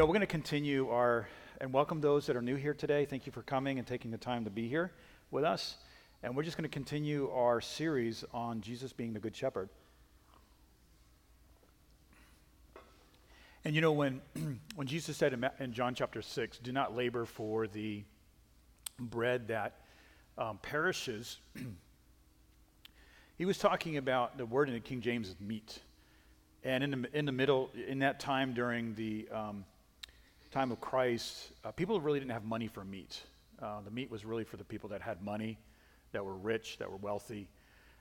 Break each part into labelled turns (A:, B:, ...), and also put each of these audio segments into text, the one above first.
A: know, we're going to continue our and welcome those that are new here today. Thank you for coming and taking the time to be here with us. And we're just going to continue our series on Jesus being the Good Shepherd. And you know, when, when Jesus said in, in John chapter 6, do not labor for the bread that um, perishes, he was talking about the word in the King James is meat. And in the, in the middle, in that time during the um, time of Christ, uh, people really didn't have money for meat. Uh, the meat was really for the people that had money, that were rich, that were wealthy.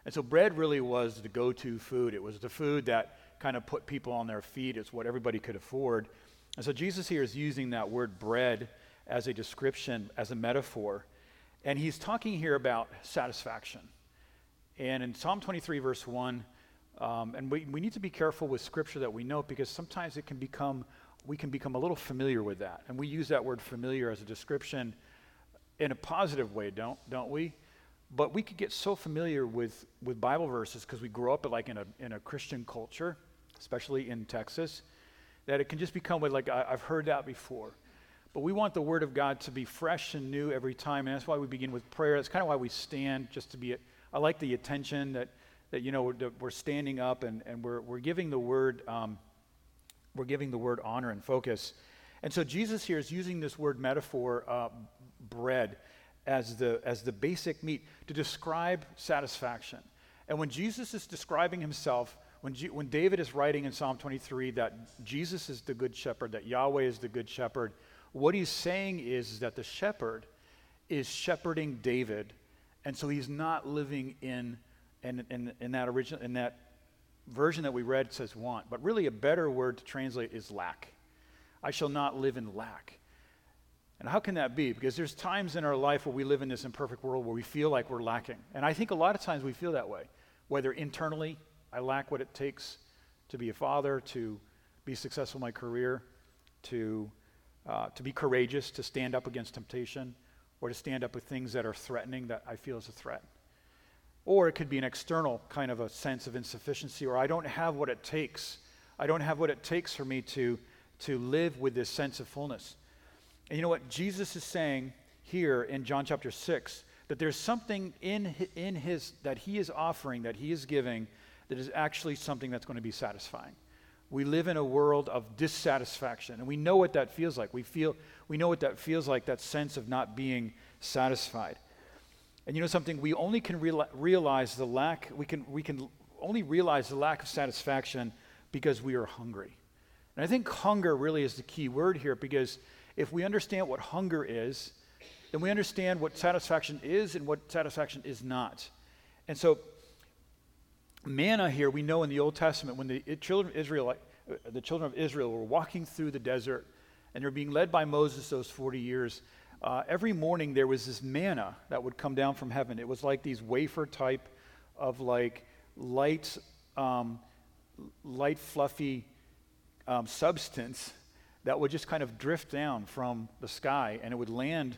A: And so bread really was the go to food. It was the food that kind of put people on their feet. It's what everybody could afford. And so Jesus here is using that word bread as a description, as a metaphor. And he's talking here about satisfaction. And in Psalm 23, verse 1, um, and we, we need to be careful with scripture that we know because sometimes it can become, we can become a little familiar with that. And we use that word familiar as a description in a positive way, don't, don't we? But we could get so familiar with, with Bible verses because we grow up like in a, in a Christian culture especially in Texas, that it can just become with like, I, have heard that before. But we want the Word of God to be fresh and new every time, and that's why we begin with prayer. That's kind of why we stand, just to be, I like the attention that, that you know, we're, we're standing up and, and we're, we're giving the Word, um, we're giving the Word honor and focus. And so Jesus here is using this word metaphor, uh, bread, as the, as the basic meat to describe satisfaction. And when Jesus is describing himself, when, G- when David is writing in Psalm 23 that Jesus is the good shepherd, that Yahweh is the good shepherd, what he's saying is, that the shepherd is shepherding David. And so he's not living in, in, in, in that original, in that version that we read says want, but really a better word to translate is lack. I shall not live in lack. And how can that be? Because there's times in our life where we live in this imperfect world where we feel like we're lacking. And I think a lot of times we feel that way, whether internally I lack what it takes to be a father, to be successful in my career, to, uh, to be courageous, to stand up against temptation, or to stand up with things that are threatening that I feel is a threat. Or it could be an external kind of a sense of insufficiency, or I don't have what it takes. I don't have what it takes for me to, to live with this sense of fullness. And you know what? Jesus is saying here in John chapter 6 that there's something in, in his, that he is offering, that he is giving, that is actually something that's going to be satisfying. We live in a world of dissatisfaction, and we know what that feels like. We, feel, we know what that feels like, that sense of not being satisfied. And you know something? We only can reali- realize the lack, we can, we can only realize the lack of satisfaction because we are hungry. And I think hunger really is the key word here because if we understand what hunger is, then we understand what satisfaction is and what satisfaction is not. And so manna here, we know in the Old Testament, when the children of Israel, uh, the children of Israel were walking through the desert and they're being led by Moses those 40 years, uh, every morning there was this manna that would come down from heaven. It was like these wafer type of like light, um, light fluffy um, substance that would just kind of drift down from the sky and it would land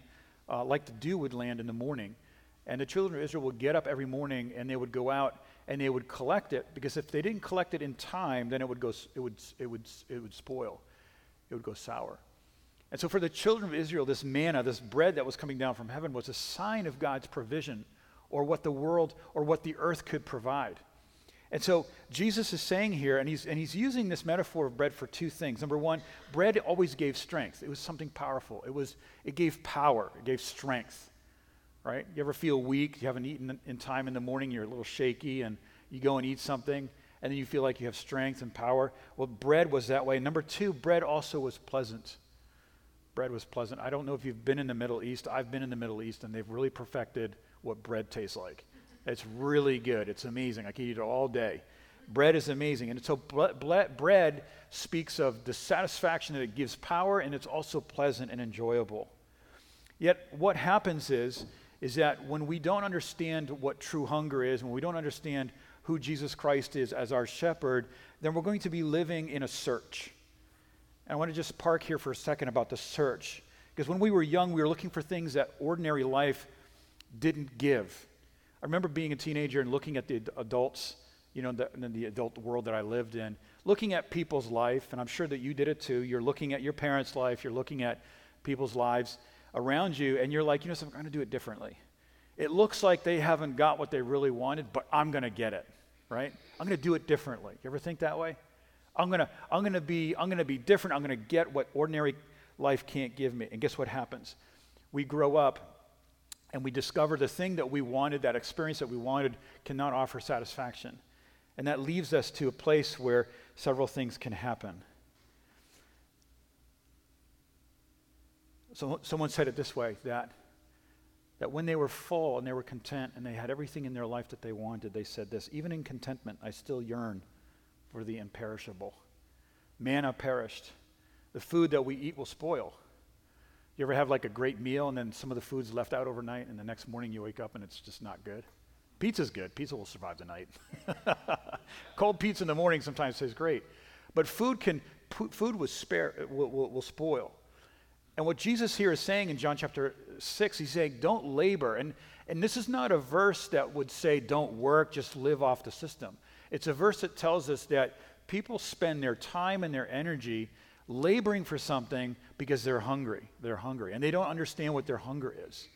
A: uh, like the dew would land in the morning. And the children of Israel would get up every morning and they would go out and they would collect it because if they didn't collect it in time, then it would go, it would, it would, it would spoil. It would go sour. And so for the children of Israel, this manna, this bread that was coming down from heaven was a sign of God's provision or what the world or what the earth could provide. And so Jesus is saying here, and he's, and he's using this metaphor of bread for two things. Number one, bread always gave strength. It was something powerful. It, was, it gave power, it gave strength right? You ever feel weak? You haven't eaten in time in the morning, you're a little shaky, and you go and eat something, and then you feel like you have strength and power. Well, bread was that way. Number two, bread also was pleasant. Bread was pleasant. I don't know if you've been in the Middle East. I've been in the Middle East, and they've really perfected what bread tastes like. It's really good. It's amazing. I could eat it all day. Bread is amazing. And so bread speaks of the satisfaction that it gives power, and it's also pleasant and enjoyable. Yet what happens is, is that when we don't understand what true hunger is, when we don't understand who Jesus Christ is as our shepherd, then we're going to be living in a search. I want to just park here for a second about the search. Because when we were young, we were looking for things that ordinary life didn't give. I remember being a teenager and looking at the adults you know, the, in the adult world that I lived in, looking at people's life, and I'm sure that you did it too. You're looking at your parents' life, you're looking at people's lives around you, and you're like, you know, so I'm going to do it differently. It looks like they haven't got what they really wanted, but I'm going to get it, right? I'm going to do it differently. You ever think that way? I'm going to I'm going to be I'm going to be different. I'm going to get what ordinary life can't give me. And guess what happens? We grow up and we discover the thing that we wanted, that experience that we wanted cannot offer satisfaction. And that leaves us to a place where several things can happen. So, someone said it this way that, that when they were full and they were content and they had everything in their life that they wanted, they said this even in contentment, I still yearn for the imperishable. Manna perished. The food that we eat will spoil. You ever have like a great meal and then some of the food's left out overnight and the next morning you wake up and it's just not good? Pizza's good. Pizza will survive the night. Cold pizza in the morning sometimes tastes great. But food can food will, spare, will, will, will spoil. And what Jesus here is saying in John chapter 6, he's saying, don't labor. And, and this is not a verse that would say, don't work, just live off the system. It's a verse that tells us that people spend their time and their energy laboring for something because they're hungry. They're hungry. And they don't understand what their hunger is.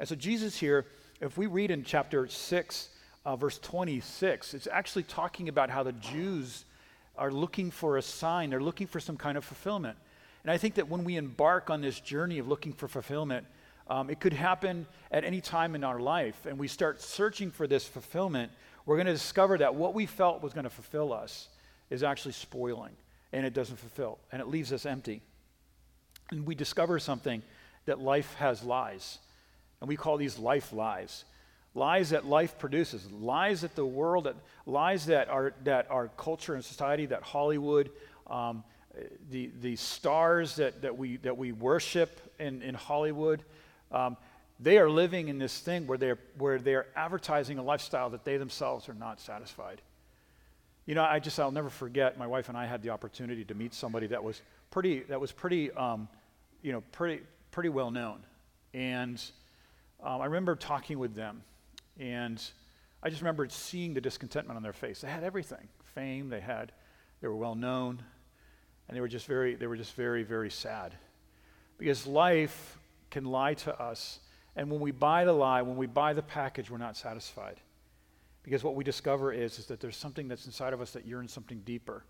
A: And so Jesus here, if we read in chapter 6, uh, verse 26, it's actually talking about how the Jews are looking for a sign, they're looking for some kind of fulfillment. And I think that when we embark on this journey of looking for fulfillment, um, it could happen at any time in our life, and we start searching for this fulfillment, we're going to discover that what we felt was going to fulfill us is actually spoiling, and it doesn't fulfill, and it leaves us empty. And we discover something that life has lies, and we call these life lies. Lies that life produces, lies that the world, that, lies that our, that our culture and society, that Hollywood, um, the, the stars that, that, we, that we worship in, in Hollywood, um, they are living in this thing where they're, where they're advertising a lifestyle that they themselves are not satisfied. You know, I just, I'll never forget, my wife and I had the opportunity to meet somebody that was pretty, that was pretty, um, you know, pretty, pretty well known. And um, I remember talking with them, and I just remember seeing the discontentment on their face. They had everything fame, they had, they were well known, and they were just very, they were just very, very sad. Because life can lie to us. And when we buy the lie, when we buy the package, we're not satisfied. Because what we discover is, is that there's something that's inside of us that yearns something deeper.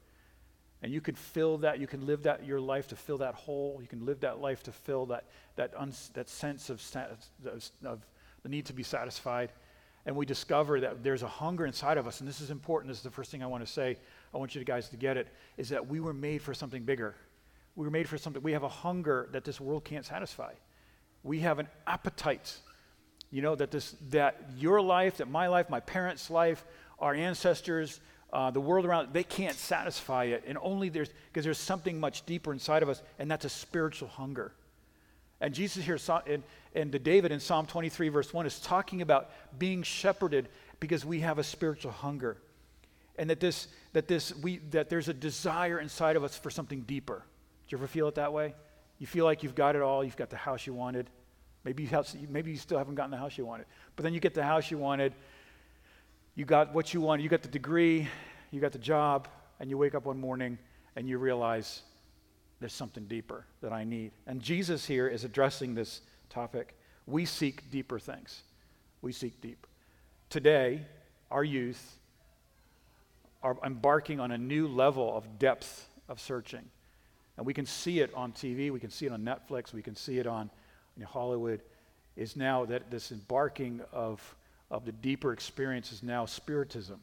A: And you can fill that, you can live that your life to fill that hole. You can live that life to fill that, that, that sense of, of the need to be satisfied. And we discover that there's a hunger inside of us. And this is important. This is the first thing I want to say. I want you guys to get it, is that we were made for something bigger. We were made for something. We have a hunger that this world can't satisfy. We have an appetite. You know, that this that your life, that my life, my parents' life, our ancestors, uh, the world around, they can't satisfy it. And only there's because there's something much deeper inside of us, and that's a spiritual hunger. And Jesus here and, and David in Psalm 23, verse 1, is talking about being shepherded because we have a spiritual hunger and that this that this we that there's a desire inside of us for something deeper. Do you ever feel it that way? You feel like you've got it all. You've got the house you wanted. Maybe you have, maybe you still haven't gotten the house you wanted. But then you get the house you wanted. You got what you wanted. You got the degree. You got the job. And you wake up one morning and you realize there's something deeper that I need. And Jesus here is addressing this topic. We seek deeper things. We seek deep. Today, our youth are embarking on a new level of depth of searching. And we can see it on TV, we can see it on Netflix, we can see it on know, Hollywood, is now that this embarking of, of the deeper experience is now spiritism,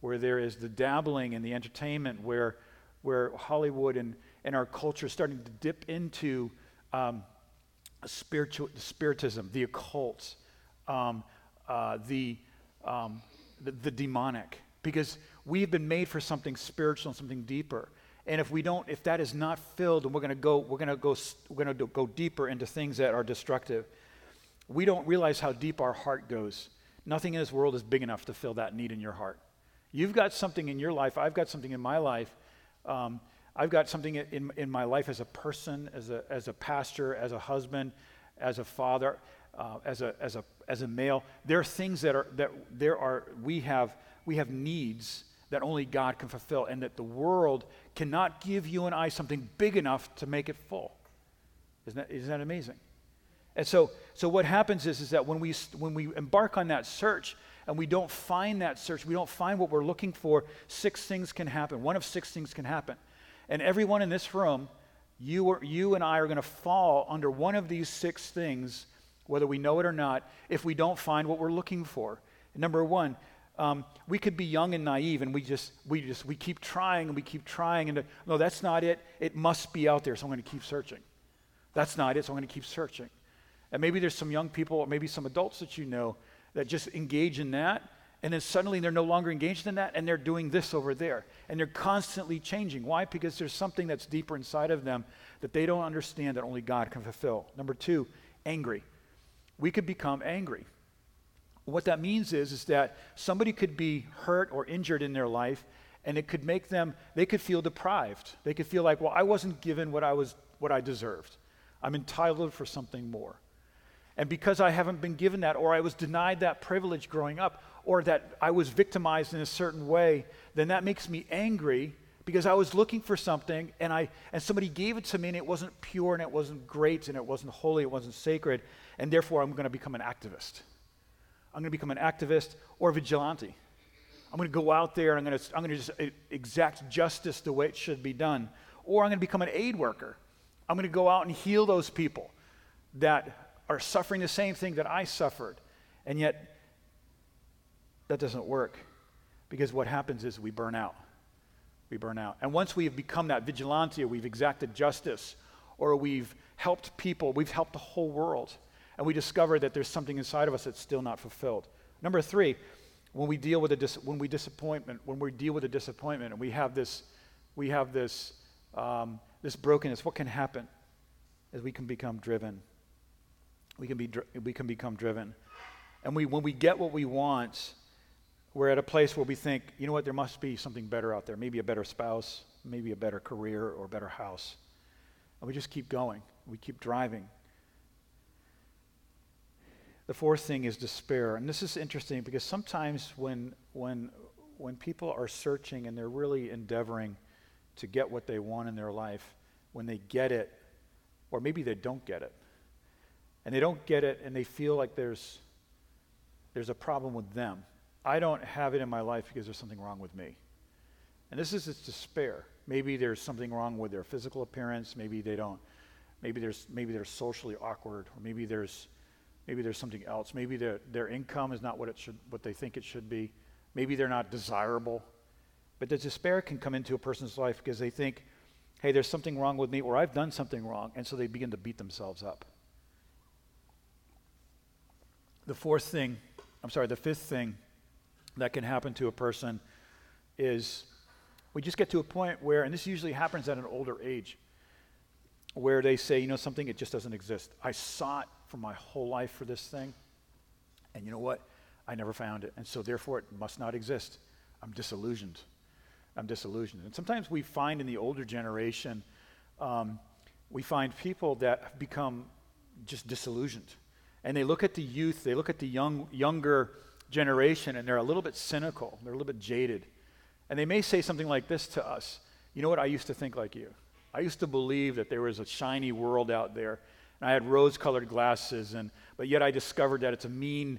A: where there is the dabbling in the entertainment, where, where Hollywood and, and our culture is starting to dip into um, spiritual, spiritism, the occult, um, uh, the, um, the, the demonic because we've been made for something spiritual and something deeper. And if we don't, if that is not filled, and we're going to go, we're going to go, we're going to go deeper into things that are destructive. We don't realize how deep our heart goes. Nothing in this world is big enough to fill that need in your heart. You've got something in your life. I've got something in my life. Um, I've got something in, in my life as a person, as a, as a pastor, as a husband, as a father, uh, as, a, as, a, as a male. There are things that are, that there are, we have we have needs that only God can fulfill, and that the world cannot give you and I something big enough to make it full. Isn't that, isn't that amazing? And so, so what happens is, is that when we, when we embark on that search and we don't find that search, we don't find what we're looking for, six things can happen. One of six things can happen. And everyone in this room, you, or, you and I are going to fall under one of these six things, whether we know it or not, if we don't find what we're looking for. Number one, um, we could be young and naive and we just we just we keep trying and we keep trying and no that's not it. It must be out there so i'm going to keep searching. That's not it so i'm going to keep searching. And maybe there's some young people or maybe some adults that you know that just engage in that and then suddenly they're no longer engaged in that and they're doing this over there. And they're constantly changing. Why? Because there's something that's deeper inside of them that they don't understand that only god can fulfill. Number two angry. We could become angry what that means is, is that somebody could be hurt or injured in their life, and it could make them, they could feel deprived. They could feel like, well, I wasn't given what I, was, what I deserved. I'm entitled for something more. And because I haven't been given that, or I was denied that privilege growing up, or that I was victimized in a certain way, then that makes me angry because I was looking for something and I and somebody gave it to me and it wasn't pure and it wasn't great and it wasn't holy, it wasn't sacred, and therefore I'm going to become an activist. I'm going to become an activist or a vigilante. I'm going to go out there and I'm going to, I'm going to just exact justice the way it should be done. Or I'm going to become an aid worker. I'm going to go out and heal those people that are suffering the same thing that I suffered. And yet, that doesn't work because what happens is we burn out. We burn out. And once we have become that vigilante, or we've exacted justice, or we've helped people, we've helped the whole world and we discover that there's something inside of us that's still not fulfilled. Number three, when we deal with a dis- when we disappointment, when we deal with a disappointment, and we have this, we have this, um, this brokenness. What can happen? Is we can become driven. We can be dr- we can become driven, and we when we get what we want, we're at a place where we think, you know what, there must be something better out there. Maybe a better spouse, maybe a better career or a better house, and we just keep going. We keep driving. The fourth thing is despair. And this is interesting because sometimes when, when, when people are searching and they're really endeavoring to get what they want in their life, when they get it, or maybe they don't get it, and they don't get it and they feel like there's, there's a problem with them. I don't have it in my life because there's something wrong with me. And this is this despair. Maybe there's something wrong with their physical appearance. Maybe they don't. Maybe there's maybe they're socially awkward, or maybe there's Maybe there's something else. Maybe their, their income is not what, it should, what they think it should be. Maybe they're not desirable. But the despair can come into a person's life because they think, hey, there's something wrong with me, or I've done something wrong. And so they begin to beat themselves up. The fourth thing, I'm sorry, the fifth thing that can happen to a person is we just get to a point where, and this usually happens at an older age, where they say, you know, something, it just doesn't exist. I sought for my whole life for this thing. And you know what? I never found it. And so therefore it must not exist. I'm disillusioned. I'm disillusioned. And sometimes we find in the older generation, um, we find people that have become just disillusioned. And they look at the youth, they look at the young, younger generation, and they're a little bit cynical. They're a little bit jaded. And they may say something like this to us You know what? I used to think like you. I used to believe that there was a shiny world out there and I had rose colored glasses, and, but yet I discovered that it's a mean,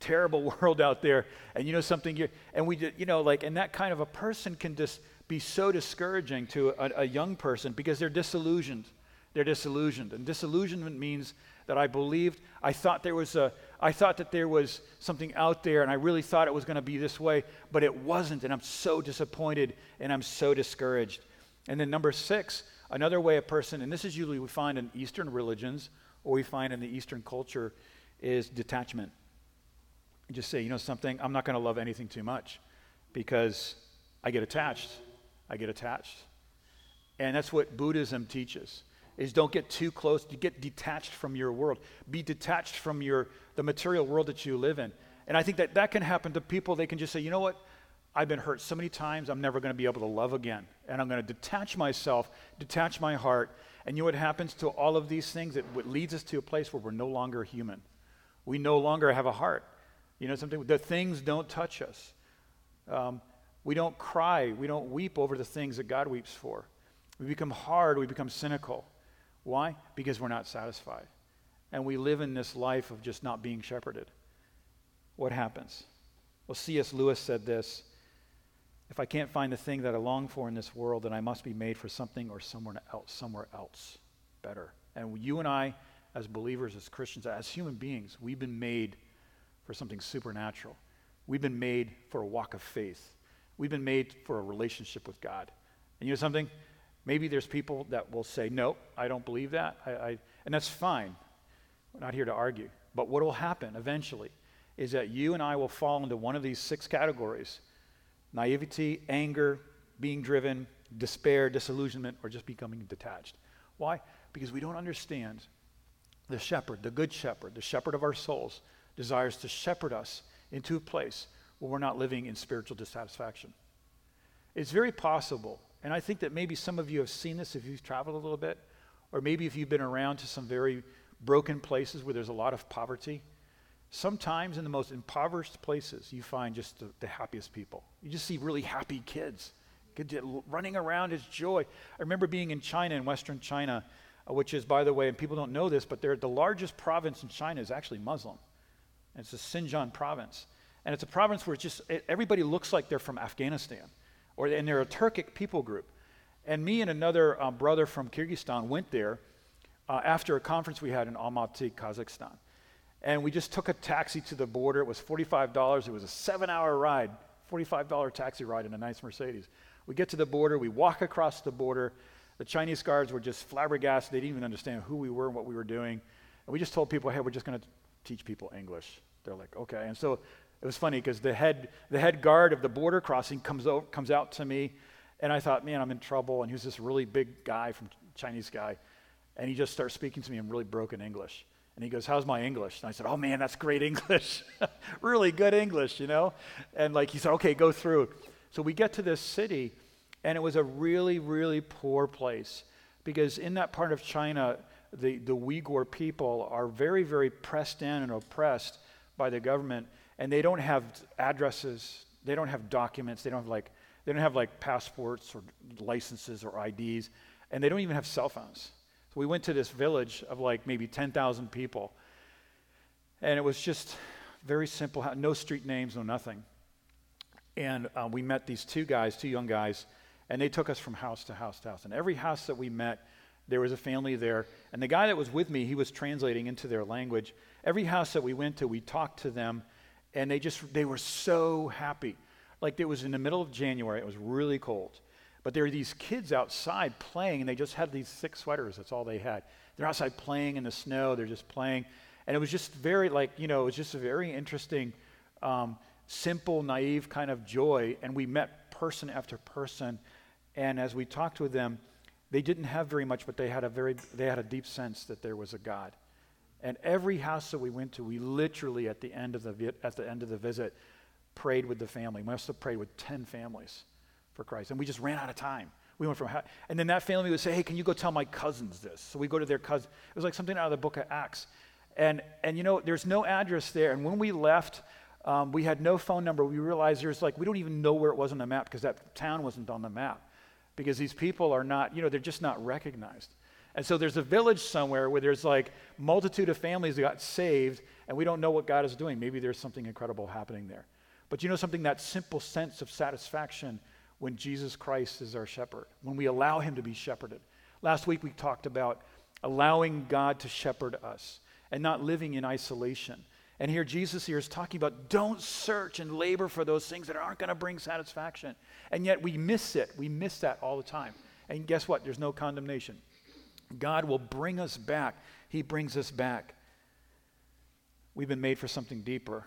A: terrible world out there. And you know something? You, and we did, you know, like, and that kind of a person can just be so discouraging to a, a young person because they're disillusioned. They're disillusioned. And disillusionment means that I believed, I thought there was a, I thought that there was something out there and I really thought it was going to be this way, but it wasn't. And I'm so disappointed and I'm so discouraged. And then number six, Another way a person, and this is usually we find in Eastern religions or we find in the Eastern culture, is detachment. Just say, you know something, I'm not going to love anything too much because I get attached. I get attached. And that's what Buddhism teaches is don't get too close, you get detached from your world. Be detached from your the material world that you live in. And I think that that can happen to people. They can just say, you know what? I've been hurt so many times, I'm never going to be able to love again. And I'm going to detach myself, detach my heart. And you know what happens to all of these things? It leads us to a place where we're no longer human. We no longer have a heart. You know something? The things don't touch us. Um, we don't cry. We don't weep over the things that God weeps for. We become hard. We become cynical. Why? Because we're not satisfied. And we live in this life of just not being shepherded. What happens? Well, C.S. Lewis said this If I can't find the thing that I long for in this world, then I must be made for something or somewhere else, somewhere else better. And you and I, as believers, as Christians, as human beings, we've been made for something supernatural. We've been made for a walk of faith. We've been made for a relationship with God. And you know something? Maybe there's people that will say, no, I don't believe that. I, I, and that's fine. We're not here to argue. But what will happen eventually is that you and I will fall into one of these six categories naivety, anger, being driven, despair, disillusionment, or just becoming detached. Why? Because we don't understand the shepherd, the good shepherd, the shepherd of our souls, desires to shepherd us into a place where we're not living in spiritual dissatisfaction. It's very possible and I think that maybe some of you have seen this if you've traveled a little bit, or maybe if you've been around to some very broken places where there's a lot of poverty. Sometimes in the most impoverished places, you find just the, the happiest people. You just see really happy kids running around as joy. I remember being in China, in Western China, uh, which is, by the way, and people don't know this, but they're, the largest province in China is actually Muslim. And it's the Xinjiang province. And it's a province where just it, everybody looks like they're from Afghanistan or and they're a Turkic people group. And me and another uh, brother from Kyrgyzstan went there uh, after a conference we had in Almaty, Kazakhstan. And we just took a taxi to the border. It was $45. It was a seven hour ride, $45 taxi ride in a nice Mercedes. We get to the border, we walk across the border. The Chinese guards were just flabbergasted. They didn't even understand who we were and what we were doing. And we just told people, hey, we're just going to teach people English. They're like, okay. And so it was funny because the head, the head guard of the border crossing comes, over, comes out to me, and I thought, man, I'm in trouble. And he was this really big guy from Chinese guy, and he just starts speaking to me in really broken English. And he goes, How's my English? And I said, Oh man, that's great English. really good English, you know? And like he said, Okay, go through. So we get to this city, and it was a really, really poor place because in that part of China, the, the Uyghur people are very, very pressed in and oppressed by the government and they don't have addresses, they don't have documents, they don't have like they don't have like passports or licenses or IDs, and they don't even have cell phones. So we went to this village of like maybe 10,000 people, and it was just very simple, no street names, no nothing. And uh, we met these two guys, two young guys, and they took us from house to house to house. And every house that we met, there was a family there. And the guy that was with me, he was translating into their language. Every house that we went to, we talked to them and they just they were so happy like it was in the middle of january it was really cold but there were these kids outside playing and they just had these thick sweaters. That's all they had. They're outside playing in the snow. They're just playing. And it was just very like you know it was just a very interesting um, simple naive kind of joy. And we met person after person. And as we talked with them they didn't have very much but they had a very they had a deep sense that there was a god. And every house that we went to, we literally at the end of the at the end of the visit prayed with the family. We must have prayed with 10 families for Christ. And we just ran out of time. We went from and then that family would say, "Hey, can you go tell my cousins this?" So we go to their cousin. It was like something out of the book of Acts. And and you know, there's no address there. And when we left, um, we had no phone number. We realized there's like we don't even know where it was on the map because that town wasn't on the map. Because these people are not, you know, they're just not recognized. And so there's a village somewhere where there's like multitude of families that got saved, and we don't know what God is doing. Maybe there's something incredible happening there. But you know something? That simple sense of satisfaction when Jesus Christ is our shepherd, when we allow him to be shepherded. Last week we talked about allowing God to shepherd us and not living in isolation. And here Jesus here is talking about don't search and labor for those things that aren't going to bring satisfaction. And yet we miss it. We miss that all the time. And guess what? There's no condemnation. God will bring us back. He brings us back. We've been made for something deeper.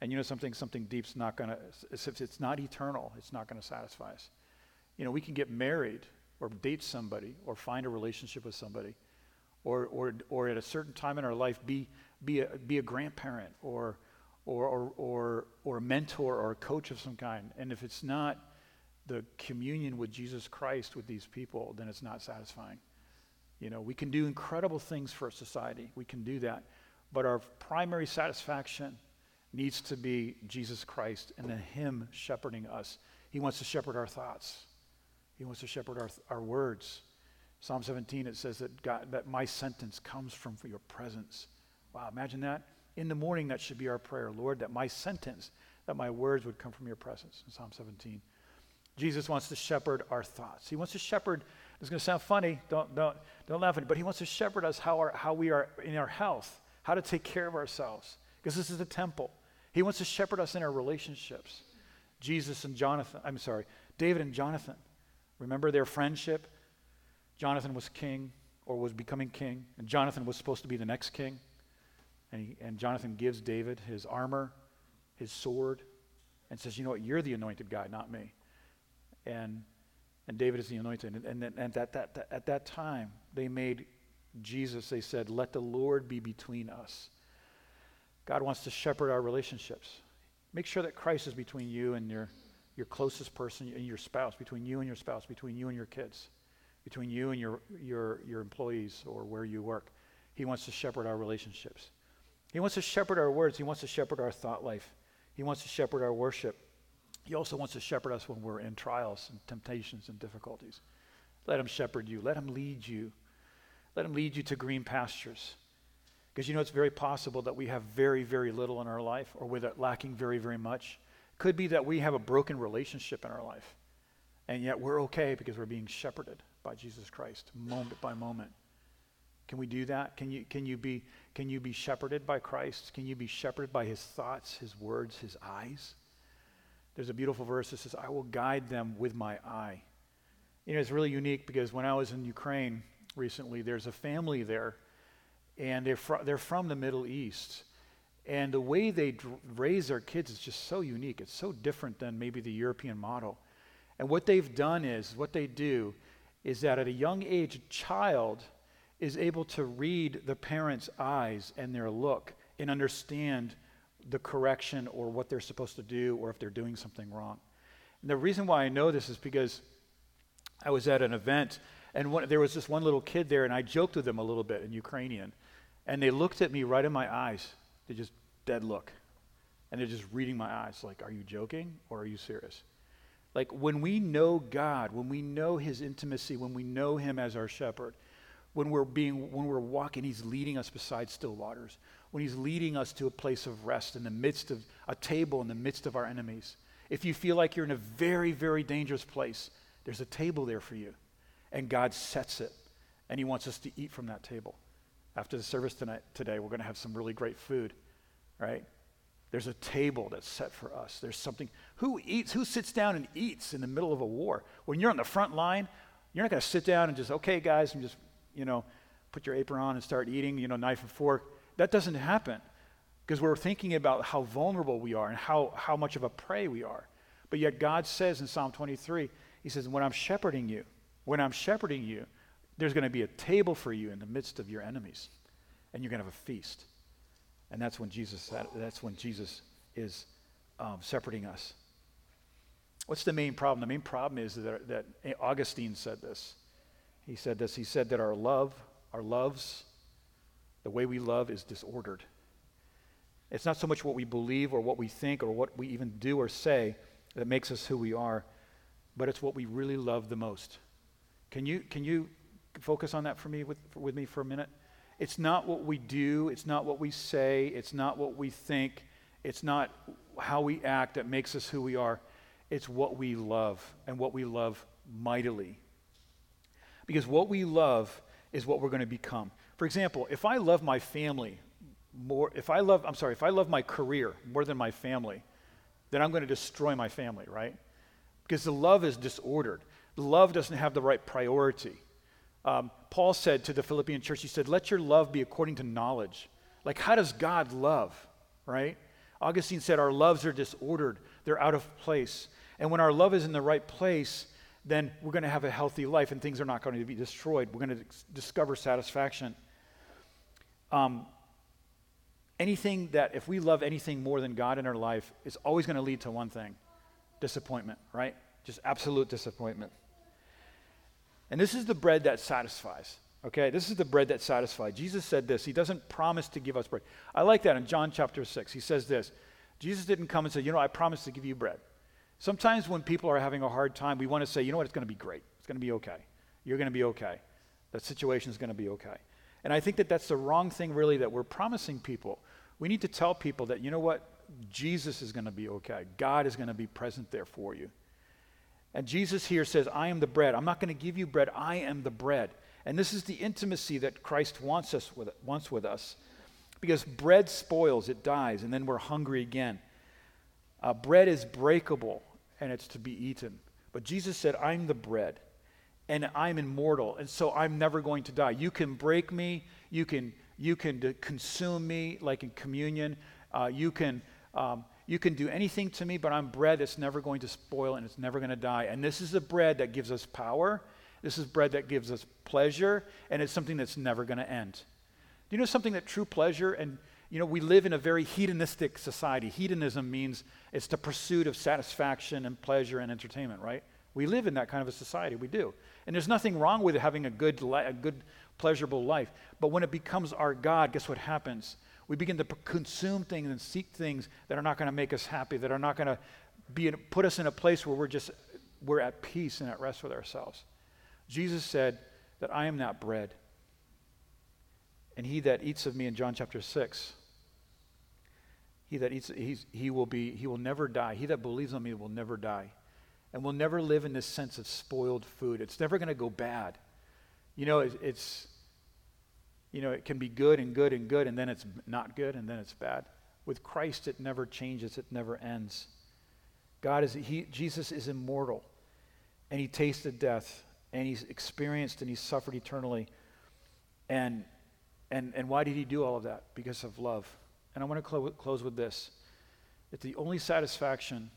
A: And you know something, something deep's not going to, if it's not eternal, it's not going to satisfy us. You know, we can get married or date somebody or find a relationship with somebody or, or, or at a certain time in our life be, be, a, be a grandparent or, or, or, or, or a mentor or a coach of some kind. And if it's not the communion with Jesus Christ with these people, then it's not satisfying. You know, we can do incredible things for society. We can do that. But our primary satisfaction needs to be Jesus Christ and then Him shepherding us. He wants to shepherd our thoughts, He wants to shepherd our, our words. Psalm 17, it says that, God, that my sentence comes from your presence. Wow, imagine that. In the morning, that should be our prayer. Lord, that my sentence, that my words would come from your presence in Psalm 17. Jesus wants to shepherd our thoughts. He wants to shepherd, it's going to sound funny, don't, don't, don't laugh at it, but he wants to shepherd us how, our, how we are in our health, how to take care of ourselves, because this is a temple. He wants to shepherd us in our relationships. Jesus and Jonathan, I'm sorry, David and Jonathan. Remember their friendship? Jonathan was king or was becoming king, and Jonathan was supposed to be the next king. And, he, and Jonathan gives David his armor, his sword, and says, You know what? You're the anointed guy, not me. And, and David is the anointed. And, and, and at, that, that, at that time, they made Jesus, they said, Let the Lord be between us. God wants to shepherd our relationships. Make sure that Christ is between you and your, your closest person and your spouse, between you and your spouse, between you and your kids between you and your, your, your employees or where you work. He wants to shepherd our relationships. He wants to shepherd our words. He wants to shepherd our thought life. He wants to shepherd our worship. He also wants to shepherd us when we're in trials and temptations and difficulties. Let him shepherd you. Let him lead you. Let him lead you to green pastures. Because you know, it's very possible that we have very, very little in our life or we're lacking very, very much. Could be that we have a broken relationship in our life. And yet we're okay because we're being shepherded by Jesus Christ, moment by moment. Can we do that? Can you, can you, be, can you be shepherded by Christ? Can you be shepherded by his thoughts, his words, his eyes? There's a beautiful verse that says, I will guide them with my eye. You know, it's really unique because when I was in Ukraine recently, there's a family there, and they're, fr- they're from the Middle East. And the way they raise their kids is just so unique. It's so different than maybe the European model. And what they've done is, what they do is that at a young age, a child is able to read the parent's eyes and their look and understand the correction or what they're supposed to do or if they're doing something wrong. And the reason why I know this is because I was at an event and one, there was this one little kid there, and I joked with them a little bit in Ukrainian. And they looked at me right in my eyes. They just dead look. And they're just reading my eyes like, Are you joking or are you serious? Like when we know God, when we know his intimacy, when we know him as our shepherd, when we're being when we're walking, he's leading us beside still waters. When he's leading us to a place of rest in the midst of a table in the midst of our enemies. If you feel like you're in a very, very dangerous place, there's a table there for you. And God sets it. And he wants us to eat from that table. After the service tonight today, we're going to have some really great food, right? There's a table that's set for us. There's something. Who eats? Who sits down and eats in the middle of a war? When you're on the front line, you're not going to sit down and just, okay, guys, and just, you know, put your apron on and start eating, you know, knife and fork. That doesn't happen because we're thinking about how vulnerable we are and how, how much of a prey we are. But yet God says in Psalm 23, He says, when I'm shepherding you, when I'm shepherding you, there's going to be a table for you in the midst of your enemies, and you're going to have a feast. And that's when Jesus, that's when Jesus is um, separating us. What's the main problem? The main problem is that, that Augustine said this. He said this. He said that our love, our loves, the way we love is disordered. It's not so much what we believe or what we think or what we even do or say that makes us who we are, but it's what we really love the most. Can you, can you focus on that for me with, with me for a minute? It's not what we do, it's not what we say, it's not what we think, it's not how we act that makes us who we are. It's what we love and what we love mightily. Because what we love is what we're going to become. For example, if I love my family more, if I love, I'm sorry, if I love my career more than my family, then I'm going to destroy my family, right? Because the love is disordered. The love doesn't have the right priority. Um, Paul said to the Philippian church, he said, Let your love be according to knowledge. Like, how does God love, right? Augustine said, Our loves are disordered, they're out of place. And when our love is in the right place, then we're going to have a healthy life and things are not going to be destroyed. We're going to discover satisfaction. Um, anything that, if we love anything more than God in our life, is always going to lead to one thing disappointment, right? Just absolute disappointment. And this is the bread that satisfies. Okay, this is the bread that satisfies. Jesus said this. He doesn't promise to give us bread. I like that in John chapter 6. He says this Jesus didn't come and say, you know, I promise to give you bread. Sometimes when people are having a hard time, we want to say, you know what, it's going to be great. It's going to be okay. You're going to be okay. That situation is going to be okay. And I think that that's the wrong thing, really, that we're promising people. We need to tell people that, you know what, Jesus is going to be okay. God is going to be present there for you. And Jesus here says, I am the bread. I'm not going to give you bread. I am the bread. And this is the intimacy that Christ wants us with, wants with us. Because bread spoils, it dies, and then we're hungry again. Uh, bread is breakable, and it's to be eaten. But Jesus said, I'm the bread, and I'm immortal, and so I'm never going to die. You can break me, you can, you can consume me, like in communion. Uh, you, can, um, you can do anything to me, but I'm bread that's never going to spoil, and it's never going to die. And this is the bread that gives us power. This is bread that gives us pleasure, and it's something that's never going to end. Do you know something that true pleasure and you know, we live in a very hedonistic society. Hedonism means it's the pursuit of satisfaction and pleasure and entertainment, right? We live in that kind of a society. We do. And there's nothing wrong with having a good, a good pleasurable life. But when it becomes our God, guess what happens? We begin to consume things and seek things that are not going to make us happy, that are not going to be put us in a place where we're just we're at peace and at rest with ourselves. Jesus said that I am that bread. And he that eats of me in John chapter 6, he that eats, he will be, he will never die. He that believes on me will never die. And will never live in this sense of spoiled food. It's never going to go bad. You know, it, it's, you know, it can be good and good and good, and then it's not good, and then it's bad. With Christ, it never changes, it never ends. God is, he, Jesus is immortal, and he tasted death, and he's experienced and he's suffered eternally. And and, and why did he do all of that? Because of love. And I want to clo- close with this. It's the only satisfaction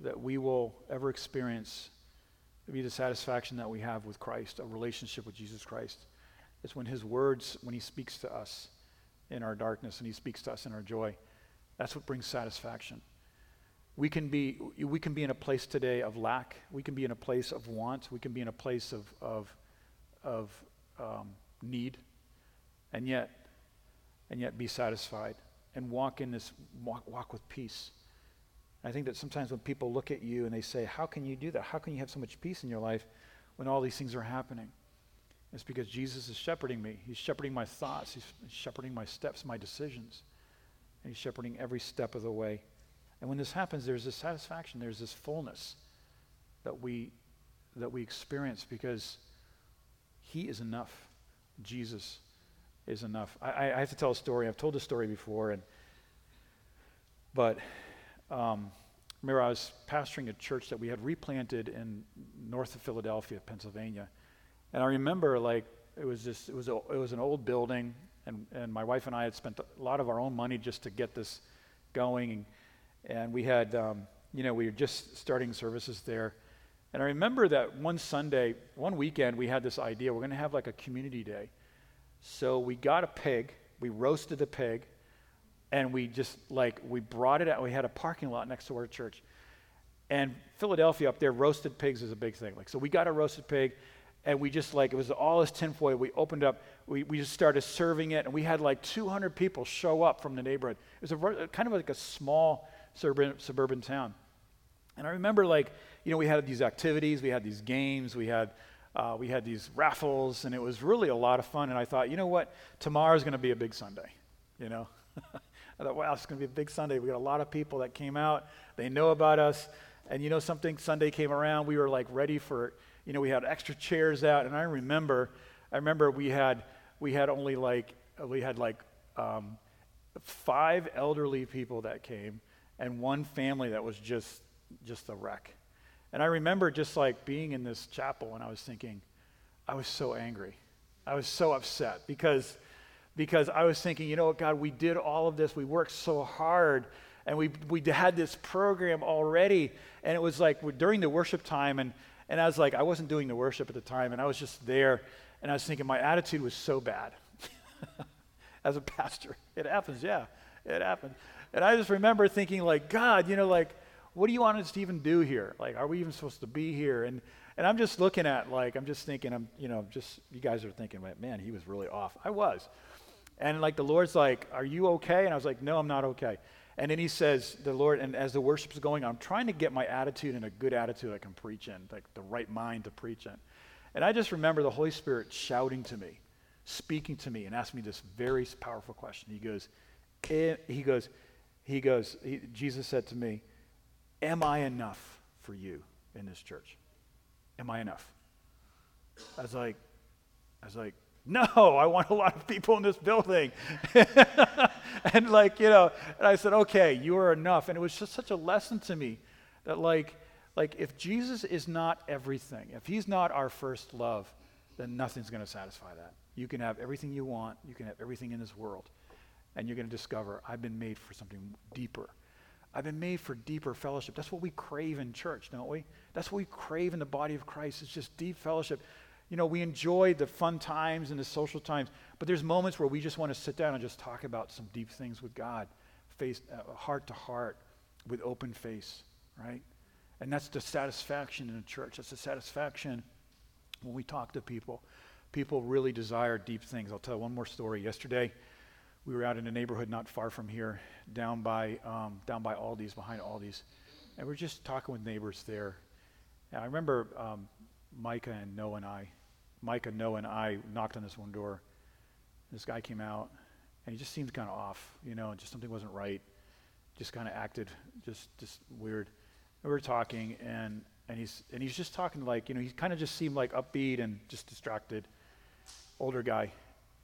A: that we will ever experience be the satisfaction that we have with Christ, a relationship with Jesus Christ. It's when his words, when he speaks to us in our darkness and he speaks to us in our joy, that's what brings satisfaction. We can be, we can be in a place today of lack. We can be in a place of want. We can be in a place of, of, of um, need and yet, and yet be satisfied and walk in this, walk, walk with peace. I think that sometimes when people look at you and they say, How can you do that? How can you have so much peace in your life when all these things are happening? It's because Jesus is shepherding me. He's shepherding my thoughts, He's shepherding my steps, my decisions. And He's shepherding every step of the way. And when this happens, there's this satisfaction, there's this fullness that we, that we experience because He is enough. Jesus is enough. I, I have to tell a story. I've told this story before, and but um, remember, I was pastoring a church that we had replanted in north of Philadelphia, Pennsylvania, and I remember like it was just it was a, it was an old building, and and my wife and I had spent a lot of our own money just to get this going, and, and we had um, you know we were just starting services there. And I remember that one Sunday, one weekend, we had this idea. We're going to have like a community day. So we got a pig, we roasted the pig, and we just like, we brought it out. We had a parking lot next to our church. And Philadelphia up there, roasted pigs is a big thing. Like, so we got a roasted pig, and we just like, it was all this tinfoil. We opened up, we, we just started serving it, and we had like 200 people show up from the neighborhood. It was a, kind of like a small suburban, suburban town. And I remember like, you know, we had these activities, we had these games, we had uh, we had these raffles, and it was really a lot of fun. And I thought, you know what? Tomorrow's going to be a big Sunday. You know, I thought, wow, it's going to be a big Sunday. We got a lot of people that came out. They know about us, and you know something? Sunday came around. We were like ready for. You know, we had extra chairs out, and I remember, I remember we had we had only like we had like um, five elderly people that came, and one family that was just just a wreck. And I remember just like being in this chapel and I was thinking, I was so angry. I was so upset because, because I was thinking, you know what, God, we did all of this. We worked so hard and we, we had this program already. And it was like during the worship time, and, and I was like, I wasn't doing the worship at the time, and I was just there. And I was thinking, my attitude was so bad as a pastor. It happens, yeah, it happens. And I just remember thinking, like, God, you know, like, what do you want us to even do here? Like, are we even supposed to be here? And and I'm just looking at like I'm just thinking I'm you know just you guys are thinking man he was really off. I was, and like the Lord's like, are you okay? And I was like, no, I'm not okay. And then he says, the Lord, and as the worship's going, I'm trying to get my attitude in a good attitude I can preach in, like the right mind to preach in. And I just remember the Holy Spirit shouting to me, speaking to me, and asking me this very powerful question. He goes, eh, he goes, he goes, he, Jesus said to me, Am I enough for you in this church? Am I enough? I was like, I was like, no, I want a lot of people in this building. and like, you know, and I said, okay, you are enough. And it was just such a lesson to me that like, like if Jesus is not everything, if he's not our first love, then nothing's going to satisfy that. You can have everything you want, you can have everything in this world, and you're going to discover I've been made for something deeper. I've been made for deeper fellowship. That's what we crave in church, don't we? That's what we crave in the body of Christ. It's just deep fellowship you know, we enjoy the fun times and the social times, but there's moments where we just want to sit down and just talk about some deep things with God, face uh, heart to heart, with open face, right? And that's the satisfaction in a church. That's the satisfaction when we talk to people. People really desire deep things. I'll tell you one more story. Yesterday, we were out in a neighborhood not far from here, down by um, down by Aldi's, behind Aldi's, and we are just talking with neighbors there. And I remember um, Micah and Noah and I Micah, Noah, and I knocked on this one door. This guy came out, and he just seemed kind of off, you know, just something wasn't right. Just kind of acted just just weird. And we were talking, and and he's and he's just talking like, you know, he kind of just seemed like upbeat and just distracted. Older guy,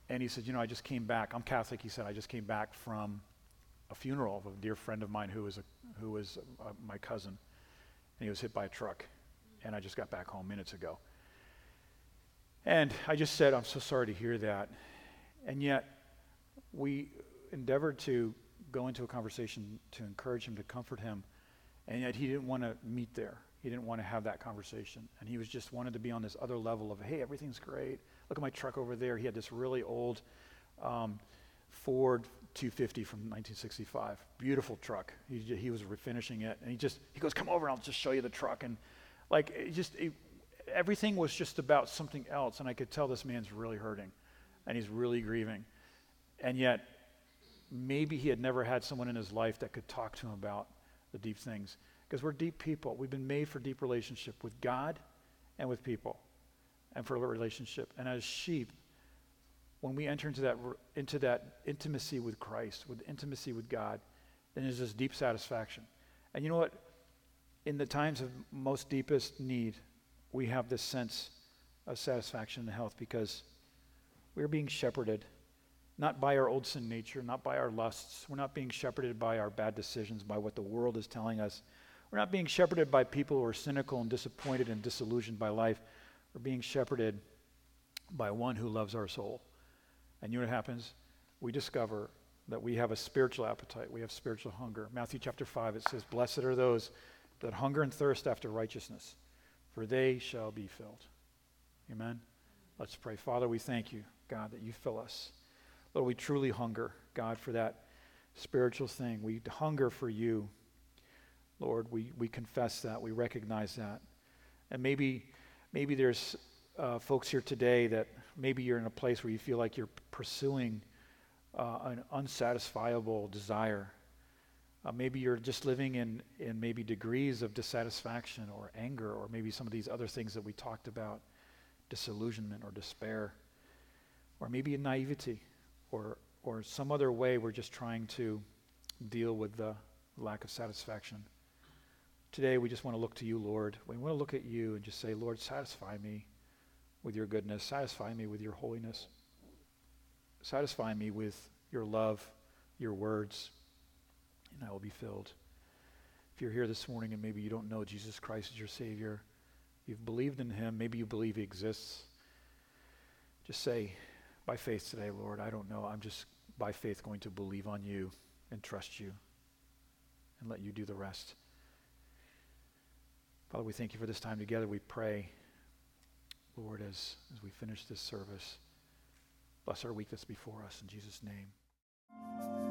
A: and he said, you know, I just came back. I'm Catholic. He said, I just came back from a funeral of a dear friend of mine who was a who was a, uh, my cousin, and he was hit by a truck, and I just got back home minutes ago. And I just said, I'm so sorry to hear that. And yet, we endeavored to go into a conversation to encourage him, to comfort him. And yet, he didn't want to meet there. He didn't want to have that conversation. And he was just wanted to be on this other level of, hey, everything's great. Look at my truck over there. He had this really old um, Ford 250 from 1965. Beautiful truck. He, he was refinishing it. And he just, he goes, come over, and I'll just show you the truck. And like, it just, it, everything was just about something else. And I could tell this man's really hurting and he's really grieving. And yet, maybe he had never had someone in his life that could talk to him about the deep things. Because we're deep people. We've been made for deep relationship with God and with people and for a relationship. And as sheep, when we enter into that, into that intimacy with Christ, with intimacy with God, then there's this deep satisfaction. And you know what? In the times of most deepest need, we have this sense of satisfaction and health because we're being shepherded not by our old sin nature, not by our lusts. We're not being shepherded by our bad decisions, by what the world is telling us. We're not being shepherded by people who are cynical and disappointed and disillusioned by life. We're being shepherded by one who loves our soul. And you know what happens? We discover that we have a spiritual appetite, we have spiritual hunger. Matthew chapter 5, it says, Blessed are those that hunger and thirst after righteousness for they shall be filled. Amen. Let's pray. Father, we thank you, God, that you fill us. Lord, we truly hunger, God, for that spiritual thing. We hunger for you. Lord, we, we confess that. We recognize that. And maybe, maybe there's uh, folks here today that maybe you're in a place where you feel like you're pursuing uh, an unsatisfiable desire. Uh, maybe you're just living in, in maybe degrees of dissatisfaction or anger or maybe some of these other things that we talked about disillusionment or despair or maybe a naivety or, or some other way we're just trying to deal with the lack of satisfaction. Today, we just want to look to you, Lord. We want to look at you and just say, Lord, satisfy me with your goodness, satisfy me with your holiness, satisfy me with your love, your words and I will be filled. If you're here this morning and maybe you don't know Jesus Christ as your Savior, you've believed in Him, maybe you believe He exists, just say, by faith today, Lord, I don't know. I'm just by faith going to believe on you and trust you and let you do the rest. Father, we thank you for this time together. We pray, Lord, as, as we finish this service, bless our that's before us in Jesus' name.